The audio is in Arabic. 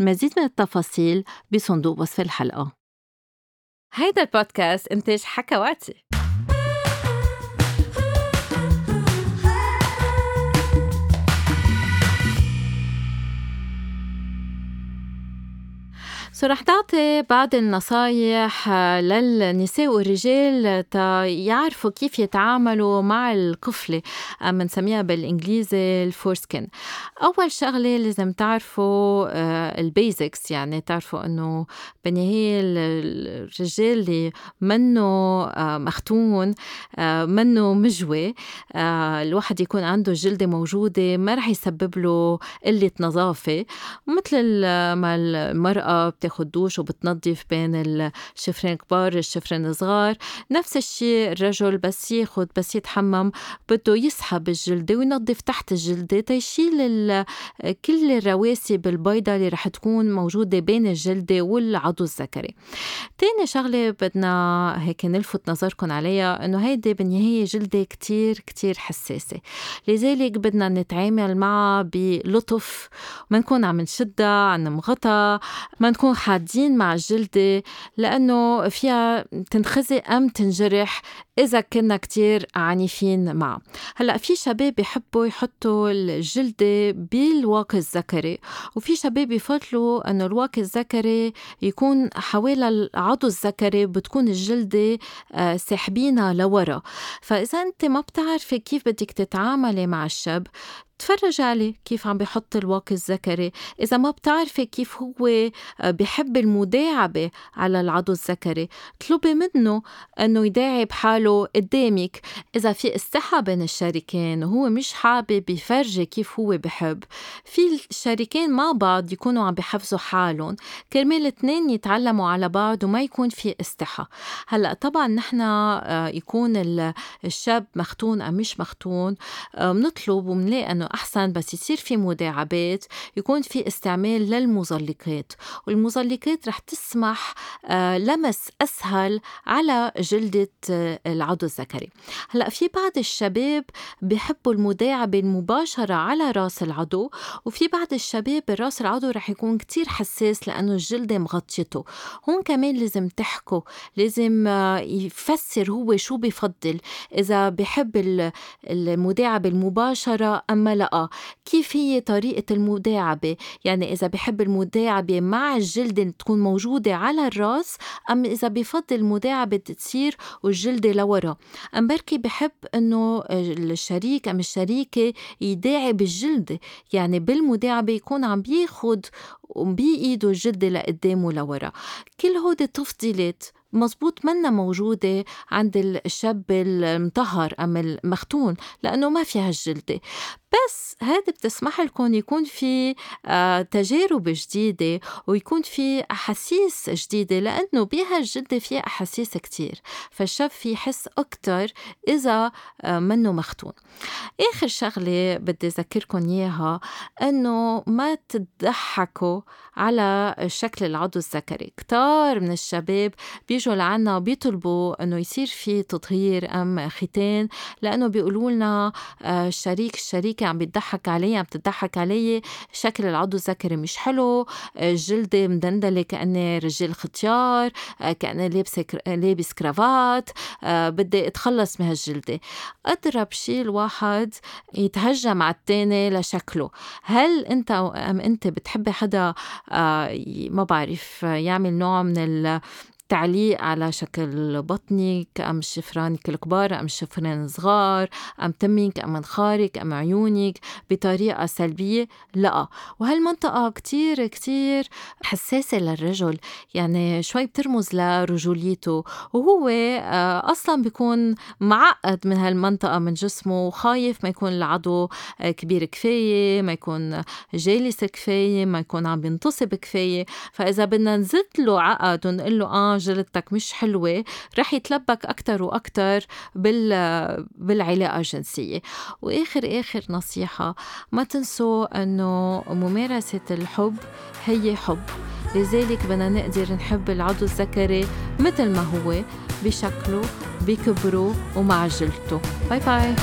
المزيد من التفاصيل بصندوق وصف الحلقة. هيدا البودكاست إنتاج حكواتي. سو رح تعطي بعض النصايح للنساء والرجال تا يعرفوا كيف يتعاملوا مع القفلة بنسميها بالإنجليزي ال foreskin أول شغلة لازم تعرفوا آه، ال basics يعني تعرفوا إنه بالنهاية الرجال اللي منه آه، مختون آه، منه مجوي الواحد يكون عنده جلدة موجودة ما رح يسبب له قلة نظافة. مثل ما المرأة بتاخد دوش وبتنظف بين الشفرين كبار الشفرين الصغار نفس الشيء الرجل بس ياخد بس يتحمم بده يسحب الجلدة وينظف تحت الجلدة تيشيل كل الرواسب البيضاء اللي رح تكون موجودة بين الجلدة والعضو الذكري. تاني شغلة بدنا هيك نلفت نظركم عليها إنه هيدي بالنهاية جلدة كتير كتير حساسة. لذلك بدنا نتعامل معها بلطف ما نكون عم نشدها عم نمغطها ما نكون حادين مع الجلدة لأنه فيها تنخزي أم تنجرح. إذا كنا كتير عنيفين معه. هلأ في شباب بيحبوا يحطوا الجلدة بالواقي الذكري وفي شباب بيفضلوا أنه الواقي الذكري يكون حوالي العضو الذكري بتكون الجلدة آه، ساحبينها لورا. فإذا أنت ما بتعرفي كيف بدك تتعاملي مع الشاب تفرج عليه كيف عم بحط الواقي الذكري إذا ما بتعرفي كيف هو آه، بحب المداعبة على العضو الذكري اطلبي منه أنه يداعب حاله قدامك. إذا في استحى بين الشريكين وهو مش حابب يفرجي كيف هو بحب. في الشريكين مع بعض يكونوا عم بحفزوا حالهم. كرمال الاثنين يتعلموا على بعض وما يكون في استحى هلأ طبعا نحن آه، يكون الشاب مختون أم مش مختون آه، بنطلب وبنلاقي أنه أحسن بس يصير في مداعبات يكون في استعمال للمزلقات. والمزلقات رح تسمح آه، لمس أسهل على جلدة العضو الذكري. هلأ في بعض الشباب بحبوا المداعبة المباشرة على رأس العضو وفي بعض الشباب رأس العضو رح يكون كتير حساس لأنه الجلدة مغطيته. هون كمان لازم تحكوا لازم آه، يفسر هو شو بفضل إذا بحب المداعبة المباشرة أما لأ. كيف هي طريقة المداعبة؟ يعني إذا بحب المداعبة مع الجلدة تكون موجودة على الرأس أم إذا بفضل المداعبة تصير والجلدة لورا. أم بركي بحب إنه الشريك أم الشريكة يداعب الجلدة يعني بالمداعبة يكون عم بياخد بإيده الجلدة لقدام ولورا كل هودي تفضيلات مزبوط منا موجودة عند الشاب المطهر أم المختون لأنه ما فيها الجلدة بس هذا بتسمح لكم يكون في آه، تجارب جديدة ويكون في أحاسيس جديدة لأنه بها الجلدة فيها أحاسيس كتير. فالشاب في يحس أكتر إذا آه، منه مختون. آخر شغلة بدي أذكركم إياها إنه ما تضحكوا على شكل العضو الذكري. كتار من الشباب بيجوا لعنا وبيطلبوا إنه يصير في تطهير أم ختان لأنه بيقولوا لنا الشريك آه، الشريكة عم بيضحك علي عم تضحك علي شكل العضو الذكري مش حلو الجلدة مدندلة كأني رجال ختيار كأني لابسة لابس كرافات بدي أتخلص من هالجلدة. أضرب شي الواحد يتهجم على التاني لشكله. هل أنت أم أنت بتحبي حدا آه، ما بعرف يعمل نوع من تعليق على شكل بطنك أم شفرانك الكبار أم شفرين صغار أم تمك أم منخارك أم عيونك بطريقة سلبية؟ لا. وهالمنطقة كتير كتير حساسة للرجل. يعني شوي بترمز لرجوليته. وهو آه، أصلا بيكون معقد من هالمنطقة من جسمه. وخايف ما يكون العضو آه، كبير كفاية ما يكون جالس كفاية ما يكون عم بينتصب كفاية. فإذا بدنا نزت له عقد ونقول له آه جلدتك مش حلوة رح يتلبك أكتر وأكتر بال بالعلاقة الجنسية. وآخر آخر نصيحة ما تنسوا أنه ممارسة الحب هي حب. لذلك بدنا نقدر نحب العضو الذكري مثل ما هو بشكله بكبره ومع جلدته. باي باي.